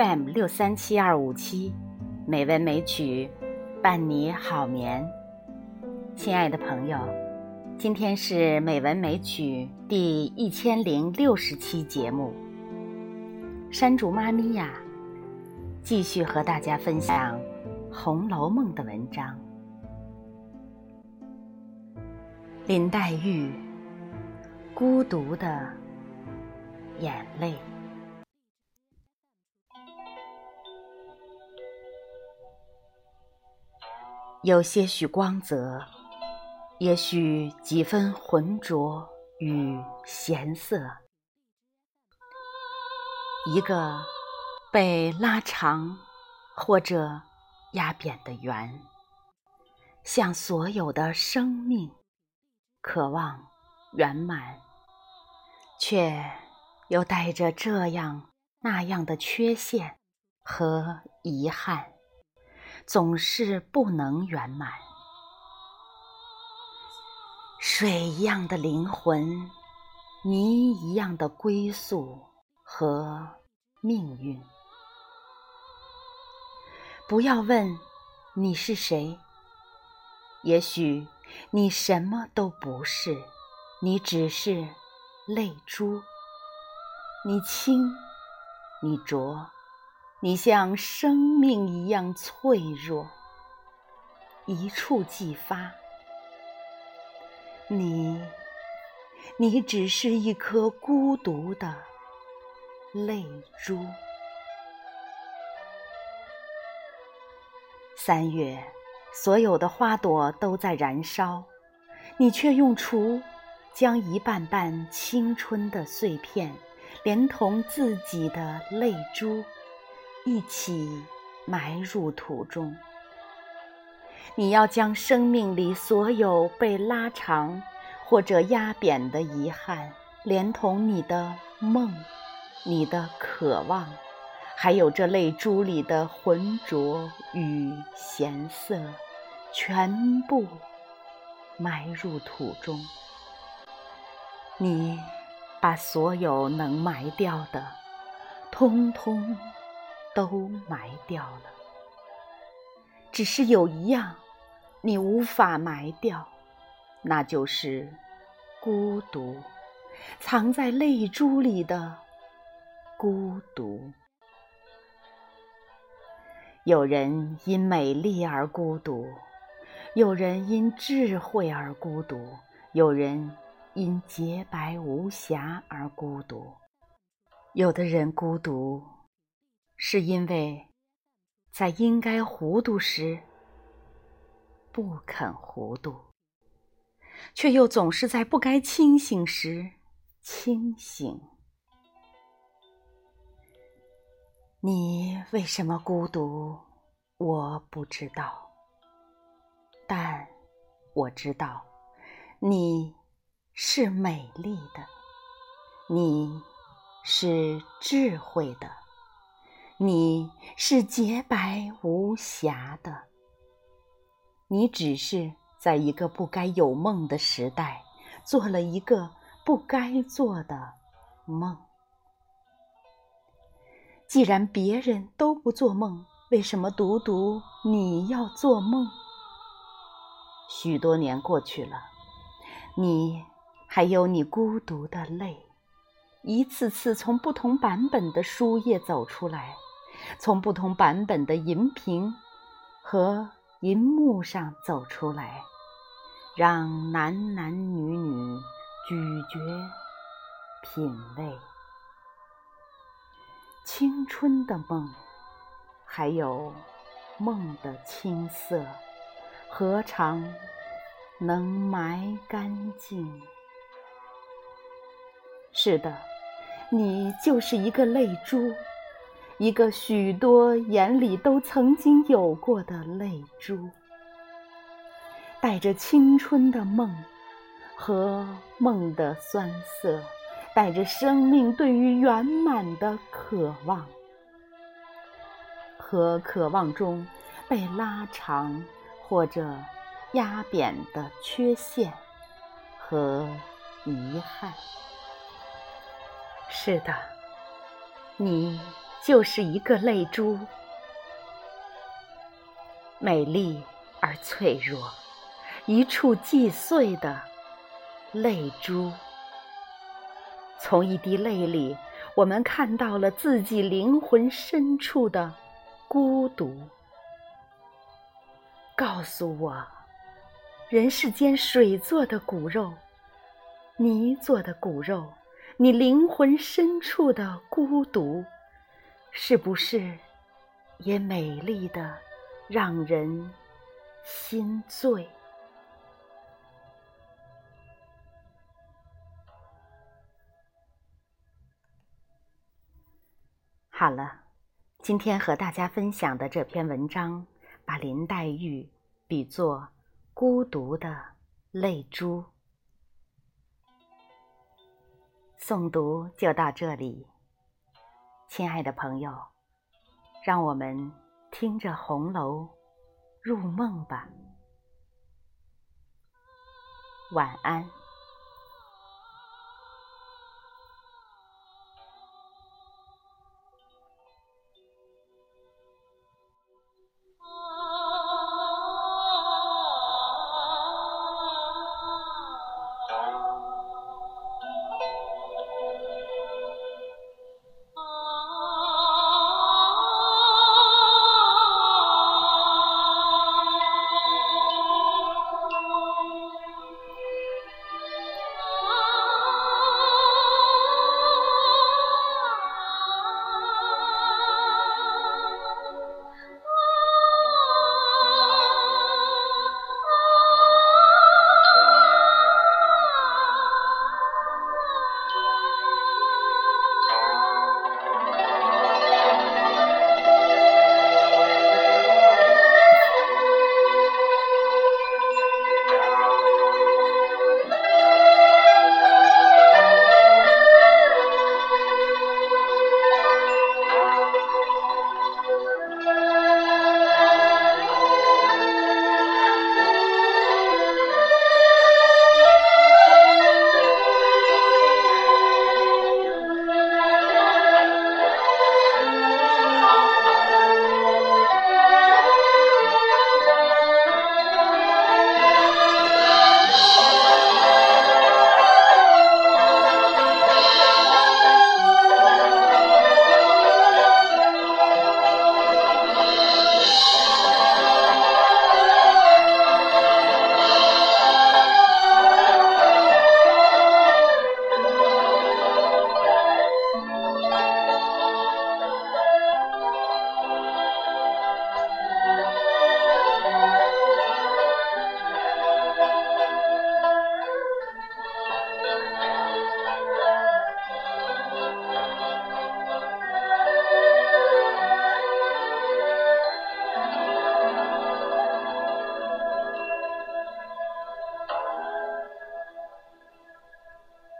FM 六三七二五七，美文美曲，伴你好眠。亲爱的朋友，今天是美文美曲第一千零六十期节目。山竹妈咪呀，继续和大家分享《红楼梦》的文章。林黛玉孤独的眼泪。有些许光泽，也许几分浑浊与咸涩。一个被拉长或者压扁的圆，像所有的生命，渴望圆满，却又带着这样那样的缺陷和遗憾。总是不能圆满。水一样的灵魂，泥一样的归宿和命运。不要问你是谁，也许你什么都不是，你只是泪珠。你清，你浊。你像生命一样脆弱，一触即发。你，你只是一颗孤独的泪珠。三月，所有的花朵都在燃烧，你却用锄将一瓣瓣青春的碎片，连同自己的泪珠。一起埋入土中。你要将生命里所有被拉长或者压扁的遗憾，连同你的梦、你的渴望，还有这泪珠里的浑浊与咸涩，全部埋入土中。你把所有能埋掉的，通通。都埋掉了，只是有一样你无法埋掉，那就是孤独，藏在泪珠里的孤独。有人因美丽而孤独，有人因智慧而孤独，有人因洁白无瑕而孤独，有的人孤独。是因为，在应该糊涂时不肯糊涂，却又总是在不该清醒时清醒。你为什么孤独？我不知道，但我知道，你是美丽的，你是智慧的。你是洁白无瑕的，你只是在一个不该有梦的时代，做了一个不该做的梦。既然别人都不做梦，为什么独独你要做梦？许多年过去了，你还有你孤独的泪，一次次从不同版本的书页走出来。从不同版本的银屏和银幕上走出来，让男男女女咀嚼、品味青春的梦，还有梦的青涩，何尝能埋干净？是的，你就是一个泪珠。一个许多眼里都曾经有过的泪珠，带着青春的梦和梦的酸涩，带着生命对于圆满的渴望，和渴望中被拉长或者压扁的缺陷和遗憾。是的，你。就是一个泪珠，美丽而脆弱，一触即碎的泪珠。从一滴泪里，我们看到了自己灵魂深处的孤独。告诉我，人世间水做的骨肉，泥做的骨肉，你灵魂深处的孤独，是不是也美丽的让人心醉？好了，今天和大家分享的这篇文章。把林黛玉比作孤独的泪珠。诵读就到这里，亲爱的朋友，让我们听着红楼入梦吧。晚安。